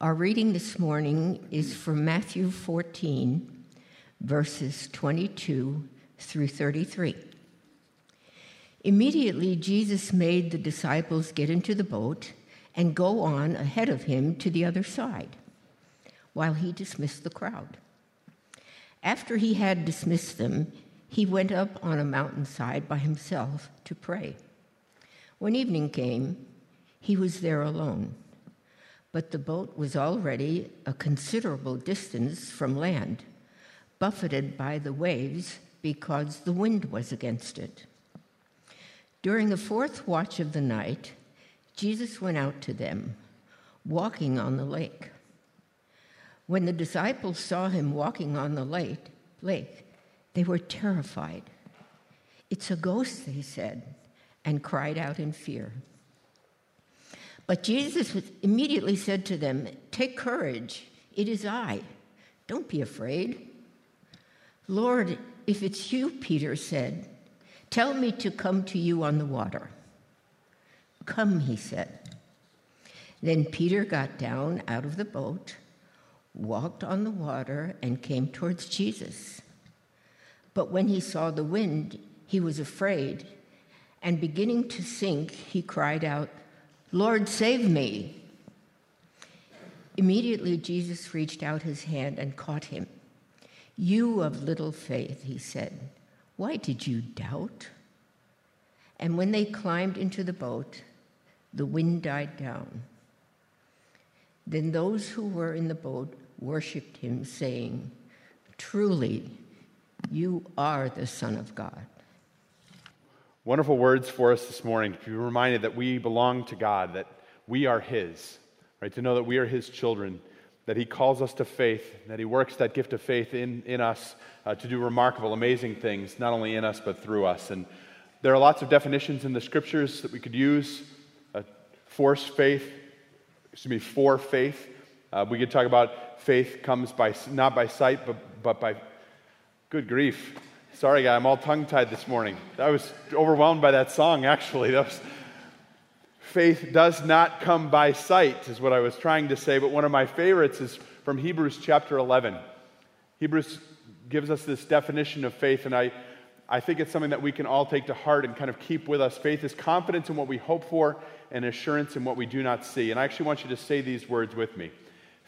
Our reading this morning is from Matthew 14, verses 22 through 33. Immediately, Jesus made the disciples get into the boat and go on ahead of him to the other side, while he dismissed the crowd. After he had dismissed them, he went up on a mountainside by himself to pray. When evening came, he was there alone, but the boat was already a considerable distance from land, buffeted by the waves because the wind was against it. During the fourth watch of the night, Jesus went out to them, walking on the lake. When the disciples saw him walking on the lake, lake, they were terrified. It's a ghost, they said, and cried out in fear. But Jesus immediately said to them, Take courage, it is I. Don't be afraid. Lord, if it's you, Peter said, tell me to come to you on the water. Come, he said. Then Peter got down out of the boat, walked on the water, and came towards Jesus. But when he saw the wind, he was afraid, and beginning to sink, he cried out, Lord, save me. Immediately, Jesus reached out his hand and caught him. You of little faith, he said, why did you doubt? And when they climbed into the boat, the wind died down. Then those who were in the boat worshiped him, saying, Truly, you are the Son of God. Wonderful words for us this morning to be reminded that we belong to God, that we are His, right? To know that we are His children, that He calls us to faith, that He works that gift of faith in, in us uh, to do remarkable, amazing things, not only in us, but through us. And there are lots of definitions in the scriptures that we could use uh, force faith, excuse me, for faith. Uh, we could talk about faith comes by not by sight, but, but by good grief. Sorry, guy, I'm all tongue tied this morning. I was overwhelmed by that song, actually. That was, faith does not come by sight, is what I was trying to say, but one of my favorites is from Hebrews chapter 11. Hebrews gives us this definition of faith, and I, I think it's something that we can all take to heart and kind of keep with us. Faith is confidence in what we hope for and assurance in what we do not see. And I actually want you to say these words with me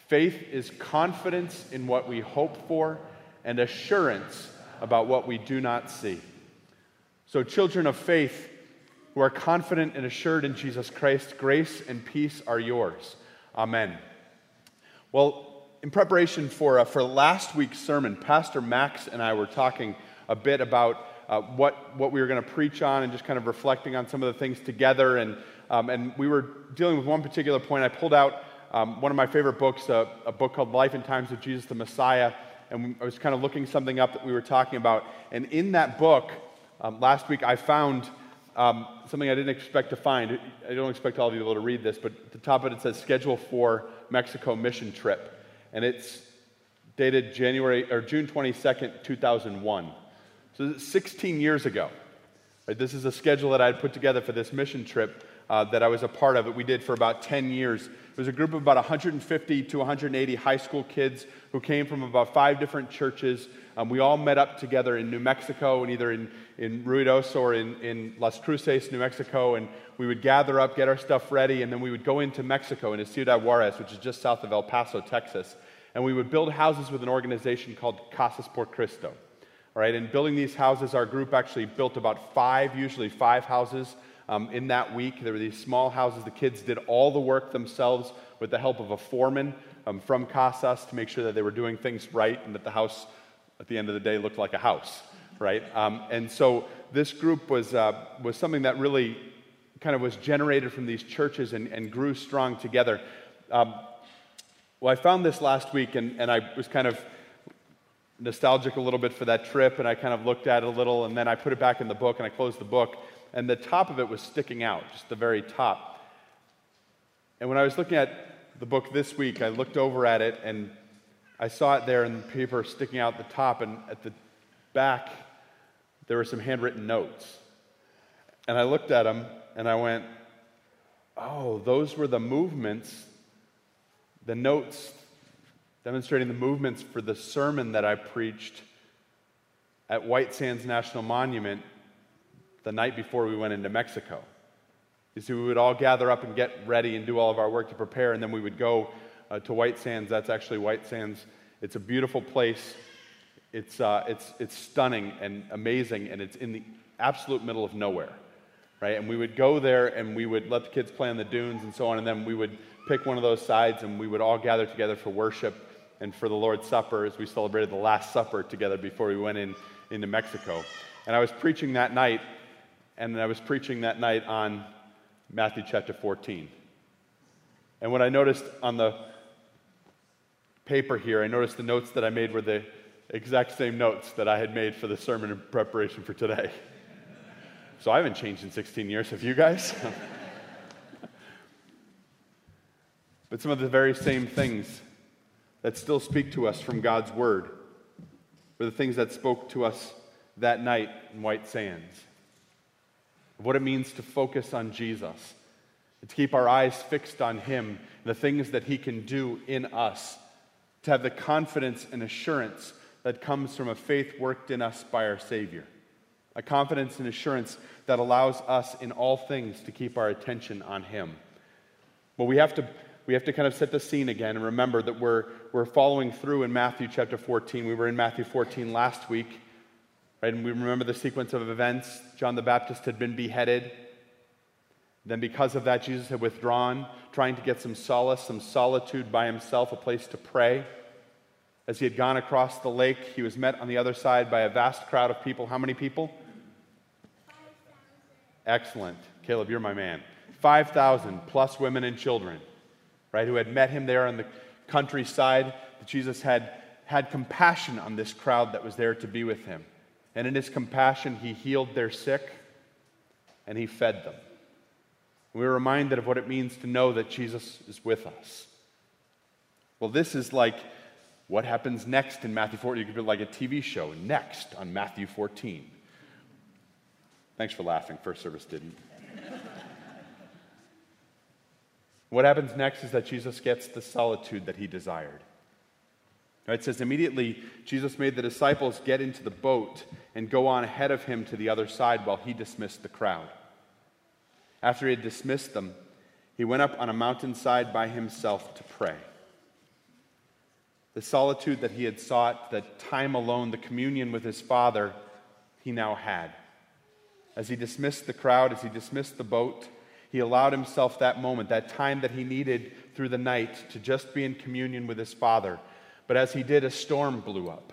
Faith is confidence in what we hope for and assurance about what we do not see. So, children of faith who are confident and assured in Jesus Christ, grace and peace are yours. Amen. Well, in preparation for, uh, for last week's sermon, Pastor Max and I were talking a bit about uh, what, what we were going to preach on and just kind of reflecting on some of the things together. And, um, and we were dealing with one particular point. I pulled out um, one of my favorite books, uh, a book called Life and Times of Jesus the Messiah and I was kind of looking something up that we were talking about. And in that book, um, last week, I found um, something I didn't expect to find. I don't expect all of you to be able to read this, but at the top of it, it says Schedule for Mexico Mission Trip. And it's dated January or June 22nd, 2001. So 16 years ago. Right? This is a schedule that I had put together for this mission trip uh, that I was a part of. It we did for about 10 years. It was a group of about 150 to 180 high school kids who came from about five different churches. Um, we all met up together in New Mexico and either in, in Ruidoso or in, in Las Cruces, New Mexico, and we would gather up, get our stuff ready, and then we would go into Mexico, into Ciudad Juarez, which is just south of El Paso, Texas. And we would build houses with an organization called Casas por Cristo. All right, and building these houses, our group actually built about five, usually five houses um, in that week. There were these small houses. The kids did all the work themselves with the help of a foreman um, from Casas to make sure that they were doing things right and that the house, at the end of the day, looked like a house, right? Um, and so this group was, uh, was something that really kind of was generated from these churches and, and grew strong together. Um, well, I found this last week and, and I was kind of nostalgic a little bit for that trip and I kind of looked at it a little and then I put it back in the book and I closed the book and the top of it was sticking out, just the very top. And when I was looking at the book this week, I looked over at it and I saw it there in the paper sticking out the top, and at the back, there were some handwritten notes. And I looked at them and I went, oh, those were the movements the notes demonstrating the movements for the sermon that I preached at White Sands National Monument the night before we went into Mexico. You see, we would all gather up and get ready and do all of our work to prepare, and then we would go uh, to White Sands. That's actually White Sands. It's a beautiful place. It's, uh, it's, it's stunning and amazing, and it's in the absolute middle of nowhere, right? And we would go there and we would let the kids play on the dunes and so on, and then we would pick one of those sides and we would all gather together for worship and for the Lord's Supper as we celebrated the Last Supper together before we went in, into Mexico. And I was preaching that night, and I was preaching that night on Matthew chapter 14. And what I noticed on the paper here, I noticed the notes that I made were the exact same notes that I had made for the sermon in preparation for today. So I haven't changed in 16 years. Have you guys? but some of the very same things that still speak to us from God's Word were the things that spoke to us that night in White Sands. Of what it means to focus on Jesus, to keep our eyes fixed on Him, the things that He can do in us, to have the confidence and assurance that comes from a faith worked in us by our Savior. A confidence and assurance that allows us in all things to keep our attention on Him. Well, we have to, we have to kind of set the scene again and remember that we're, we're following through in Matthew chapter 14. We were in Matthew 14 last week, right? And we remember the sequence of events. John the Baptist had been beheaded. Then, because of that, Jesus had withdrawn, trying to get some solace, some solitude by himself, a place to pray. As he had gone across the lake, he was met on the other side by a vast crowd of people. How many people? Excellent. Caleb, you're my man. 5,000 plus women and children, right, who had met him there on the countryside. Jesus had had compassion on this crowd that was there to be with him. And in his compassion, he healed their sick and he fed them. We are reminded of what it means to know that Jesus is with us. Well, this is like what happens next in Matthew 14. You could be like a TV show, next on Matthew 14. Thanks for laughing. First service didn't. what happens next is that Jesus gets the solitude that he desired. It says, immediately Jesus made the disciples get into the boat and go on ahead of him to the other side while he dismissed the crowd. After he had dismissed them, he went up on a mountainside by himself to pray. The solitude that he had sought, the time alone, the communion with his Father, he now had. As he dismissed the crowd, as he dismissed the boat, he allowed himself that moment, that time that he needed through the night to just be in communion with his Father. But as he did, a storm blew up.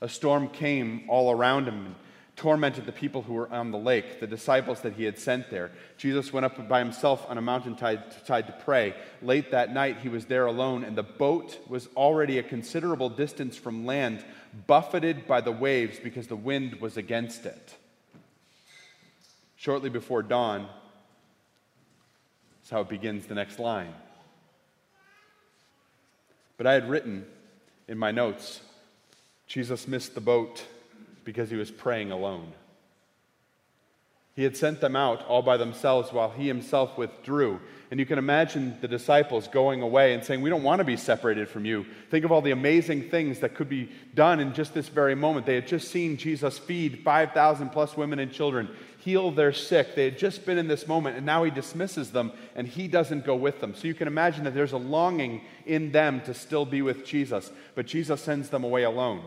A storm came all around him and tormented the people who were on the lake, the disciples that he had sent there. Jesus went up by himself on a mountain side to pray. Late that night, he was there alone, and the boat was already a considerable distance from land, buffeted by the waves because the wind was against it. Shortly before dawn, that's how it begins the next line. But I had written in my notes Jesus missed the boat because he was praying alone. He had sent them out all by themselves while he himself withdrew. And you can imagine the disciples going away and saying, We don't want to be separated from you. Think of all the amazing things that could be done in just this very moment. They had just seen Jesus feed 5,000 plus women and children, heal their sick. They had just been in this moment, and now he dismisses them and he doesn't go with them. So you can imagine that there's a longing in them to still be with Jesus, but Jesus sends them away alone.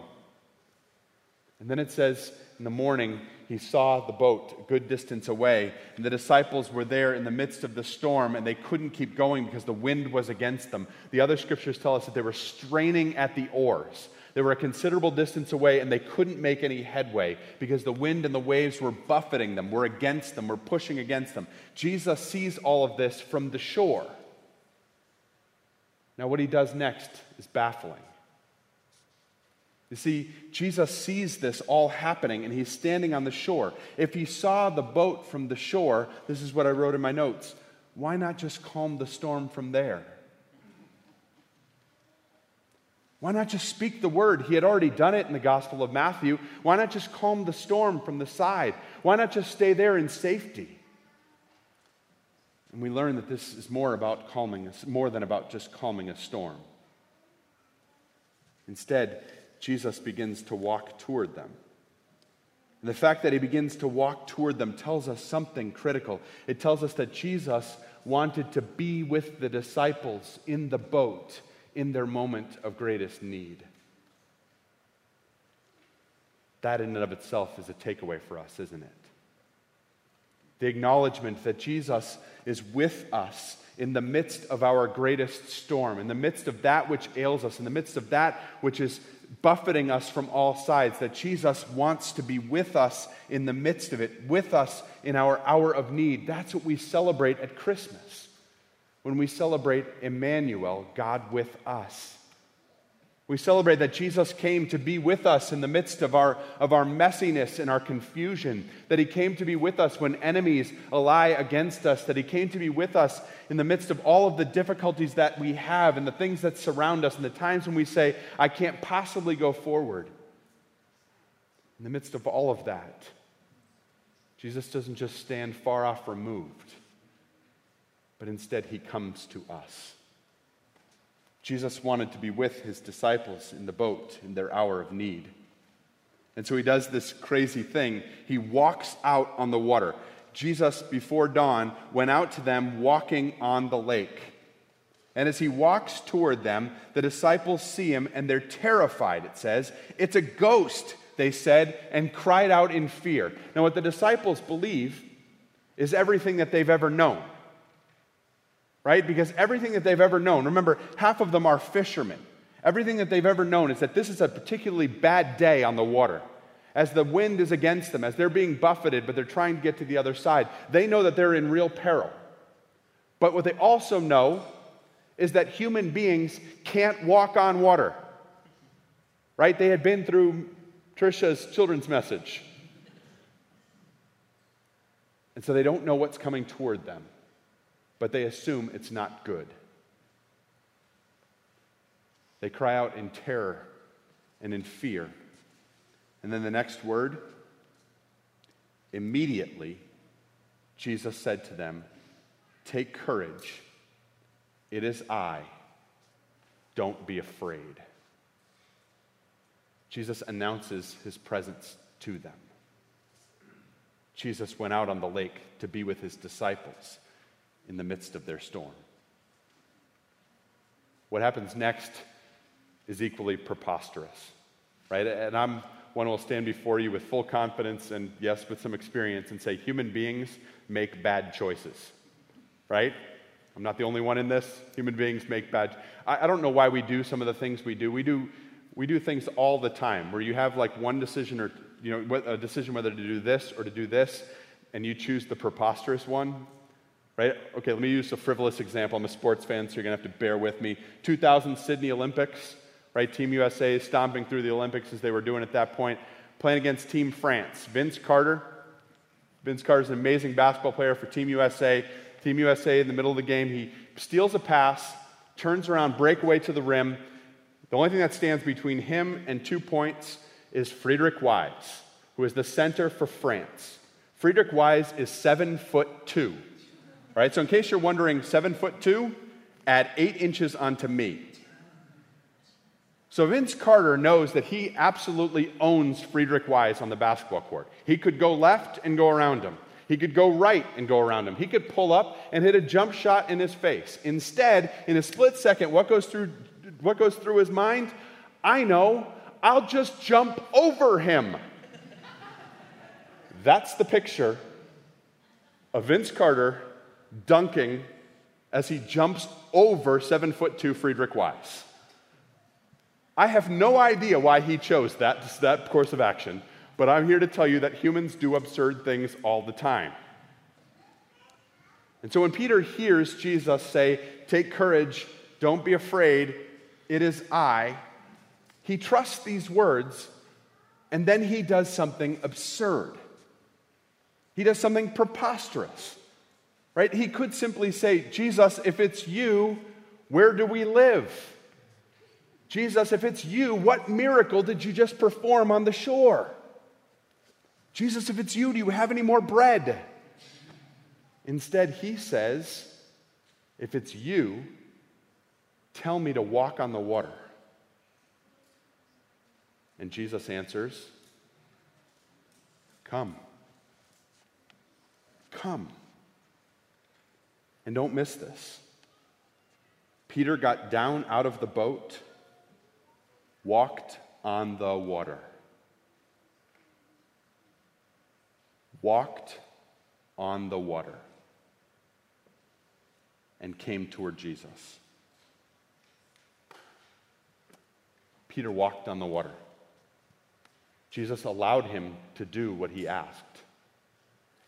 And then it says, in the morning, he saw the boat a good distance away, and the disciples were there in the midst of the storm, and they couldn't keep going because the wind was against them. The other scriptures tell us that they were straining at the oars. They were a considerable distance away, and they couldn't make any headway because the wind and the waves were buffeting them, were against them, were pushing against them. Jesus sees all of this from the shore. Now, what he does next is baffling. You see, Jesus sees this all happening and he's standing on the shore. If he saw the boat from the shore, this is what I wrote in my notes why not just calm the storm from there? Why not just speak the word? He had already done it in the Gospel of Matthew. Why not just calm the storm from the side? Why not just stay there in safety? And we learn that this is more about calming us, more than about just calming a storm. Instead, Jesus begins to walk toward them. And the fact that he begins to walk toward them tells us something critical. It tells us that Jesus wanted to be with the disciples in the boat in their moment of greatest need. That, in and of itself, is a takeaway for us, isn't it? The acknowledgement that Jesus is with us in the midst of our greatest storm, in the midst of that which ails us, in the midst of that which is buffeting us from all sides, that Jesus wants to be with us in the midst of it, with us in our hour of need. That's what we celebrate at Christmas when we celebrate Emmanuel, God with us. We celebrate that Jesus came to be with us in the midst of our, of our messiness and our confusion, that he came to be with us when enemies ally against us, that he came to be with us in the midst of all of the difficulties that we have and the things that surround us, and the times when we say, I can't possibly go forward. In the midst of all of that, Jesus doesn't just stand far off removed, but instead he comes to us. Jesus wanted to be with his disciples in the boat in their hour of need. And so he does this crazy thing. He walks out on the water. Jesus, before dawn, went out to them walking on the lake. And as he walks toward them, the disciples see him and they're terrified, it says. It's a ghost, they said, and cried out in fear. Now, what the disciples believe is everything that they've ever known right? Because everything that they've ever known, remember, half of them are fishermen. Everything that they've ever known is that this is a particularly bad day on the water. As the wind is against them, as they're being buffeted, but they're trying to get to the other side, they know that they're in real peril. But what they also know is that human beings can't walk on water. Right? They had been through Trisha's children's message. And so they don't know what's coming toward them but they assume it's not good. They cry out in terror and in fear. And then the next word, immediately, Jesus said to them, Take courage. It is I. Don't be afraid. Jesus announces his presence to them. Jesus went out on the lake to be with his disciples in the midst of their storm. What happens next is equally preposterous, right? And I'm one will stand before you with full confidence and, yes, with some experience and say, human beings make bad choices, right? I'm not the only one in this. Human beings make bad. I, I don't know why we do some of the things we do. We do we do things all the time where you have like one decision or you know a decision whether to do this or to do this, and you choose the preposterous one right? Okay, let me use a frivolous example. I'm a sports fan, so you're going to have to bear with me. 2000 Sydney Olympics, right? Team USA stomping through the Olympics as they were doing at that point, playing against Team France. Vince Carter. Vince Carter's an amazing basketball player for Team USA. Team USA in the middle of the game, he steals a pass, turns around, breakaway to the rim. The only thing that stands between him and two points is Friedrich Weis, who is the center for France. Friedrich Weis is seven foot two. Right? So, in case you're wondering, seven foot two, add eight inches onto me. So, Vince Carter knows that he absolutely owns Friedrich Weis on the basketball court. He could go left and go around him. He could go right and go around him. He could pull up and hit a jump shot in his face. Instead, in a split second, what goes through, what goes through his mind? I know, I'll just jump over him. That's the picture of Vince Carter dunking as he jumps over seven foot two Friedrich Weis. I have no idea why he chose that, that course of action, but I'm here to tell you that humans do absurd things all the time. And so when Peter hears Jesus say, Take courage, don't be afraid, it is I, he trusts these words, and then he does something absurd. He does something preposterous. Right? He could simply say, Jesus, if it's you, where do we live? Jesus, if it's you, what miracle did you just perform on the shore? Jesus, if it's you, do you have any more bread? Instead, he says, If it's you, tell me to walk on the water. And Jesus answers, Come. Come. And don't miss this. Peter got down out of the boat, walked on the water. Walked on the water and came toward Jesus. Peter walked on the water. Jesus allowed him to do what he asked.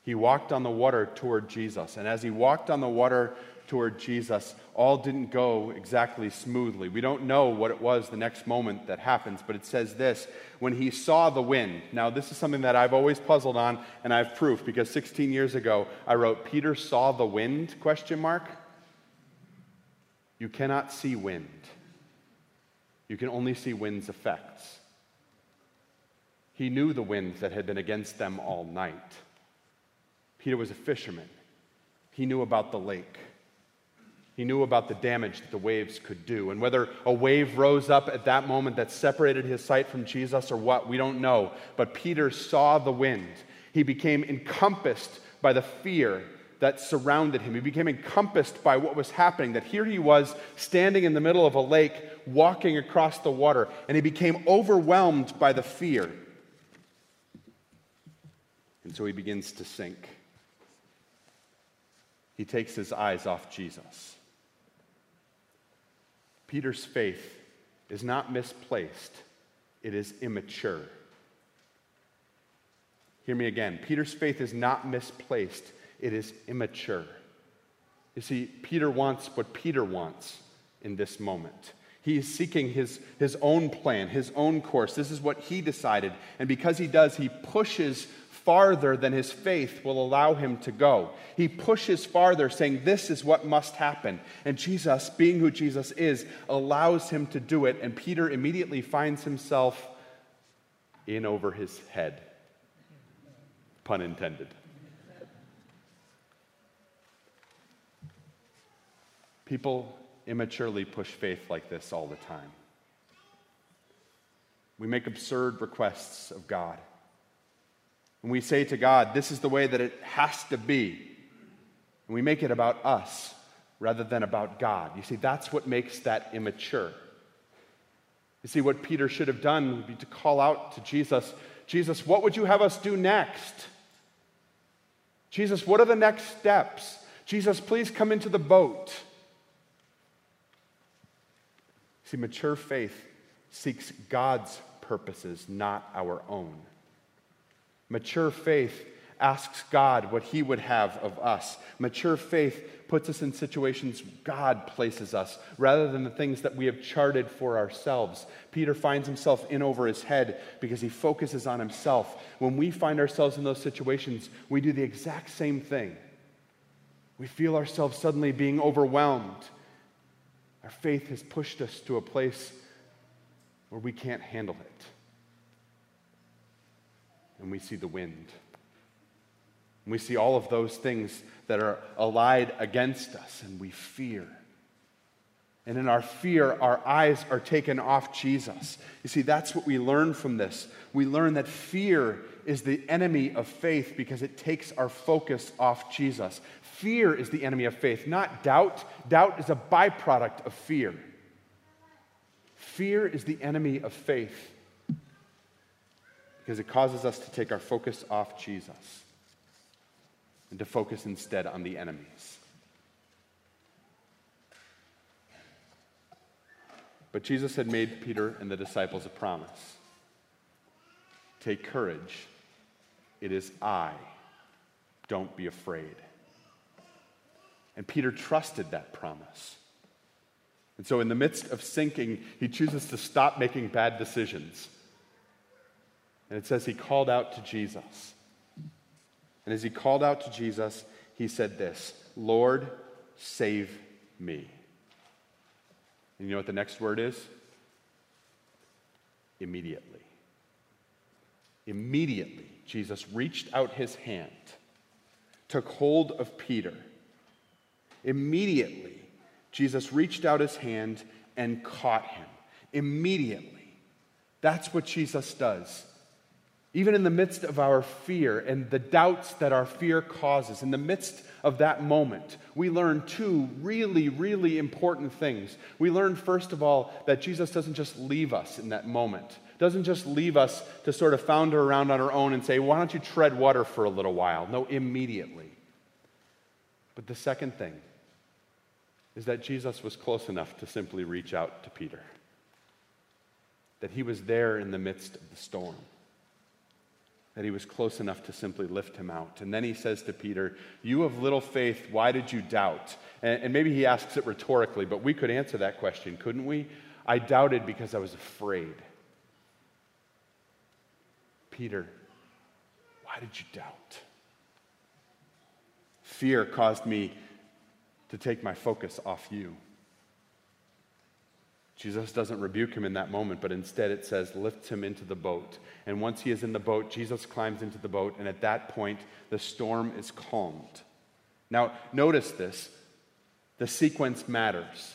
He walked on the water toward Jesus. And as he walked on the water toward Jesus, all didn't go exactly smoothly. We don't know what it was the next moment that happens, but it says this when he saw the wind. Now, this is something that I've always puzzled on, and I have proof because 16 years ago I wrote, Peter saw the wind? Question mark. You cannot see wind. You can only see wind's effects. He knew the winds that had been against them all night. Peter was a fisherman. He knew about the lake. He knew about the damage that the waves could do. And whether a wave rose up at that moment that separated his sight from Jesus or what, we don't know. But Peter saw the wind. He became encompassed by the fear that surrounded him. He became encompassed by what was happening, that here he was standing in the middle of a lake, walking across the water, and he became overwhelmed by the fear. And so he begins to sink. He takes his eyes off Jesus. Peter's faith is not misplaced, it is immature. Hear me again. Peter's faith is not misplaced, it is immature. You see, Peter wants what Peter wants in this moment. He is seeking his, his own plan, his own course. This is what he decided. And because he does, he pushes farther than his faith will allow him to go. He pushes farther, saying, This is what must happen. And Jesus, being who Jesus is, allows him to do it. And Peter immediately finds himself in over his head. Pun intended. People immaturely push faith like this all the time. We make absurd requests of God. And we say to God, this is the way that it has to be. And we make it about us rather than about God. You see, that's what makes that immature. You see, what Peter should have done would be to call out to Jesus Jesus, what would you have us do next? Jesus, what are the next steps? Jesus, please come into the boat. See, mature faith seeks God's purposes, not our own. Mature faith asks God what He would have of us. Mature faith puts us in situations God places us rather than the things that we have charted for ourselves. Peter finds himself in over his head because he focuses on himself. When we find ourselves in those situations, we do the exact same thing. We feel ourselves suddenly being overwhelmed. Our faith has pushed us to a place where we can't handle it and we see the wind. And we see all of those things that are allied against us, and we fear. And in our fear, our eyes are taken off Jesus. You see, that's what we learn from this. We learn that fear is the enemy of faith because it takes our focus off Jesus. Fear is the enemy of faith, not doubt. Doubt is a byproduct of fear. Fear is the enemy of faith because it causes us to take our focus off Jesus and to focus instead on the enemies. But Jesus had made Peter and the disciples a promise Take courage. It is I. Don't be afraid. And Peter trusted that promise. And so, in the midst of sinking, he chooses to stop making bad decisions and it says he called out to Jesus. And as he called out to Jesus, he said this Lord, save me. And you know what the next word is? Immediately. Immediately, Jesus reached out his hand, took hold of Peter. Immediately, Jesus reached out his hand and caught him. Immediately. That's what Jesus does. Even in the midst of our fear and the doubts that our fear causes, in the midst of that moment, we learn two really, really important things. We learn, first of all, that Jesus doesn't just leave us in that moment, doesn't just leave us to sort of founder around on our own and say, why don't you tread water for a little while? No, immediately. But the second thing is that Jesus was close enough to simply reach out to Peter, that he was there in the midst of the storm that he was close enough to simply lift him out. And then he says to Peter, You have little faith, why did you doubt? And, and, maybe he asks it rhetorically, but we could answer that question, couldn't we? I doubted because I was afraid. Peter, why did you doubt? Fear caused me to take my focus off you. Jesus doesn't rebuke him in that moment, but instead it says, lifts him into the boat. And once he is in the boat, Jesus climbs into the boat, and at that point, the storm is calmed. Now, notice this the sequence matters,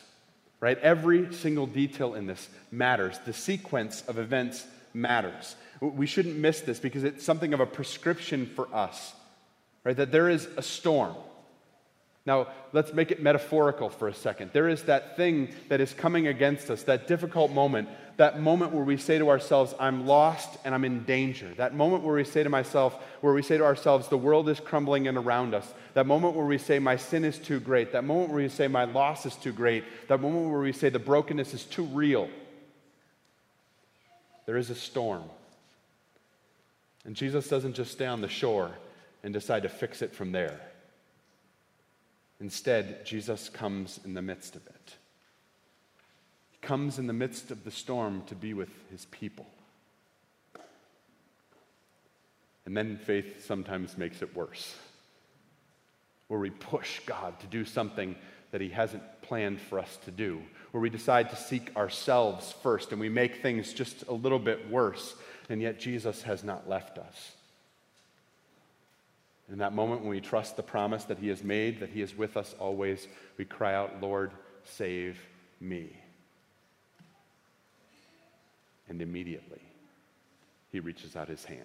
right? Every single detail in this matters. The sequence of events matters. We shouldn't miss this because it's something of a prescription for us, right? That there is a storm. Now, let's make it metaphorical for a second. There is that thing that is coming against us, that difficult moment, that moment where we say to ourselves, I'm lost and I'm in danger. That moment where we say to myself, where we say to ourselves, the world is crumbling in around us. That moment where we say, my sin is too great. That moment where we say, my loss is too great. That moment where we say, the brokenness is too real. There is a storm. And Jesus doesn't just stay on the shore and decide to fix it from there. Instead, Jesus comes in the midst of it. He comes in the midst of the storm to be with his people. And then faith sometimes makes it worse, where we push God to do something that he hasn't planned for us to do, where we decide to seek ourselves first and we make things just a little bit worse, and yet Jesus has not left us. In that moment when we trust the promise that He has made, that He is with us always, we cry out, Lord, save me. And immediately, He reaches out His hand.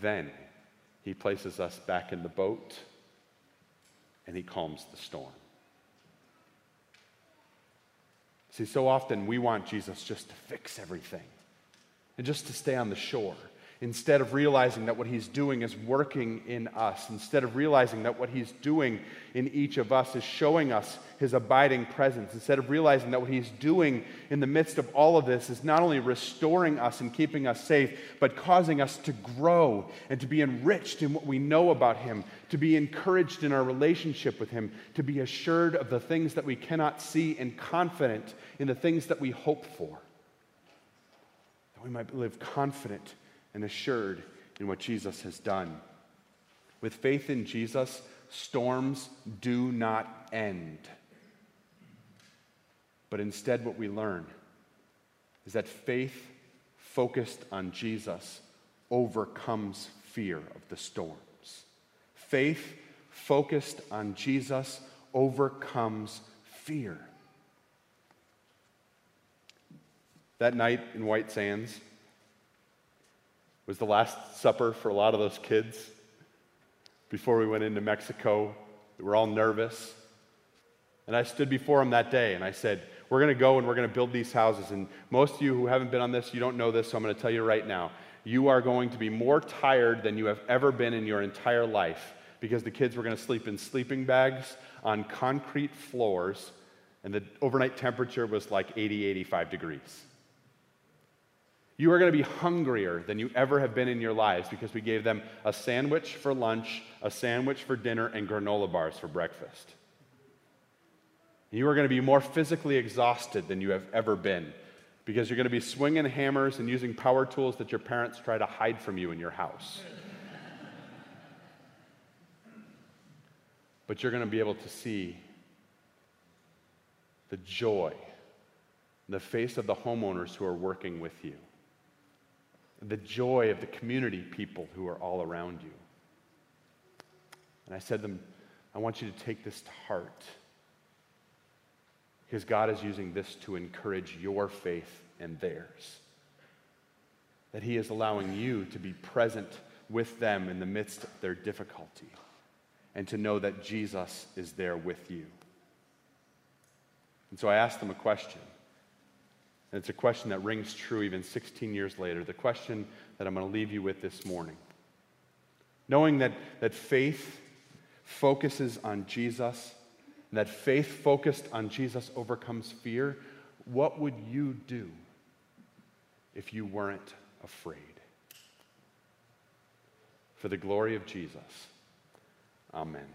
Then, He places us back in the boat and He calms the storm. See, so often we want Jesus just to fix everything and just to stay on the shore instead of realizing that what he's doing is working in us, instead of realizing that what he's doing in each of us is showing us his abiding presence, instead of realizing that what he's doing in the midst of all of this is not only restoring us and keeping us safe, but causing us to grow and to be enriched in what we know about him, to be encouraged in our relationship with him, to be assured of the things that we cannot see and confident in the things that we hope for. That we might live confident and assured in what Jesus has done. With faith in Jesus, storms do not end. But instead, what we learn is that faith focused on Jesus overcomes fear of the storms. Faith focused on Jesus overcomes fear. That night in White Sands, was the Last Supper for a lot of those kids. Before we went into Mexico, we were all nervous. And I stood before them that day and I said, We're going to go and we're going to build these houses. And most of you who haven't been on this, you don't know this, so I'm going to tell you right now. You are going to be more tired than you have ever been in your entire life because the kids were going to sleep in sleeping bags on concrete floors, and the overnight temperature was like 80, 85 degrees. You are going to be hungrier than you ever have been in your lives because we gave them a sandwich for lunch, a sandwich for dinner, and granola bars for breakfast. You are going to be more physically exhausted than you have ever been because you're going to be swinging hammers and using power tools that your parents try to hide from you in your house. but you're going to be able to see the joy, in the face of the homeowners who are working with you the joy of the community people who are all around you. And I said to them, I want you to take this to heart. Because God is using this to encourage your faith and theirs. That He is allowing you to be present with them in the midst of their difficulty and to know that Jesus is there with you. And so I asked them a question. And it's a question that rings true even 16 years later. The question that I'm going to leave you with this morning. Knowing that, that faith focuses on Jesus, and that faith focused on Jesus overcomes fear, what would you do if you weren't afraid? For the glory of Jesus. Amen.